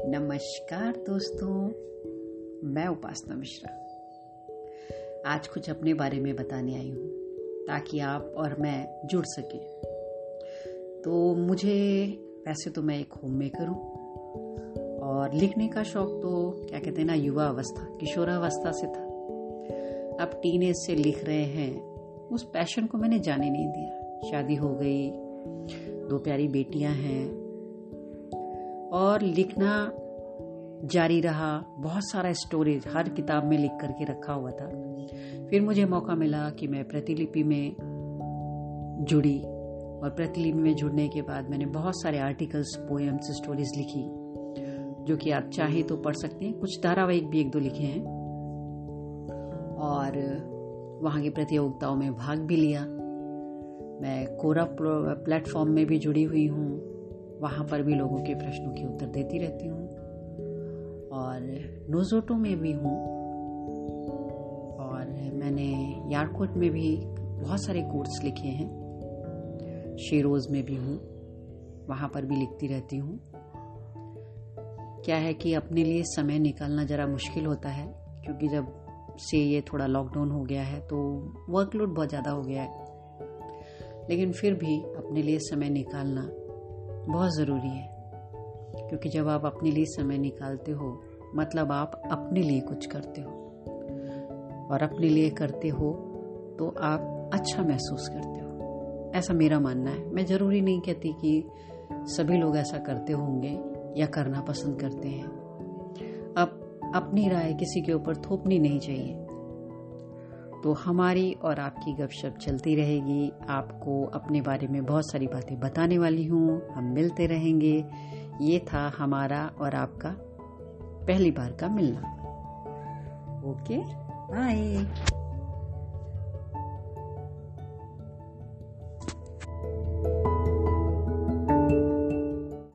नमस्कार दोस्तों, मैं उपासना मिश्रा। आज कुछ अपने बारे में बताने आई हूँ, ताकि आप और मैं जुड़ सके। तो मुझे, वैसे तो मैं एक होम मेकर हूँ, और लिखने का शौक तो क्या कहते हैं ना, युवा अवस्था किशोरावस्था से था। अब टीनेज से लिख रहे हैं, उस पैशन को मैंने जाने नहीं दिया। शादी हो गई, दो प्यारी बेटियाँ हैं और लिखना जारी रहा। बहुत सारा स्टोरेज हर किताब में लिख करके रखा हुआ था। फिर मुझे मौका मिला कि मैं प्रतिलिपि में जुड़ी और प्रतिलिपि में जुड़ने के बाद मैंने बहुत सारे आर्टिकल्स पोएम्स स्टोरीज लिखी, जो कि आप चाहें तो पढ़ सकते हैं। कुछ धारावाहिक भी एक दो लिखे हैं। और वहाँ की प्रतियोगिताओं में भाग भी लिया। मैं कोरा प्लेटफॉर्म में भी जुड़ी हुई हूँ। वहाँ पर भी लोगों के प्रश्नों के उत्तर देती रहती हूँ। और नोजोटो में भी हूँ। और मैंने यारकोट में भी बहुत सारे कोर्स लिखे हैं। शेरोज में भी हूँ। वहाँ पर भी लिखती रहती हूँ। क्या है कि अपने लिए समय निकालना ज़रा मुश्किल होता है, क्योंकि जब से ये थोड़ा लॉकडाउन हो गया है तो वर्कलोड बहुत ज़्यादा हो गया है। लेकिन फिर भी अपने लिए समय निकालना बहुत ज़रूरी है। क्योंकि जब आप अपने लिए समय निकालते हो मतलब आप अपने लिए कुछ करते हो। और अपने लिए करते हो तो आप अच्छा महसूस करते हो। ऐसा मेरा मानना है। मैं ज़रूरी नहीं कहती कि सभी लोग ऐसा करते होंगे या करना पसंद करते हैं। अब अपनी राय किसी के ऊपर थोपनी नहीं चाहिए। तो हमारी और आपकी गपशप चलती रहेगी। आपको अपने बारे में बहुत सारी बातें बताने वाली हूँ। हम मिलते रहेंगे। ये था हमारा और आपका पहली बार का मिलना। Okay bye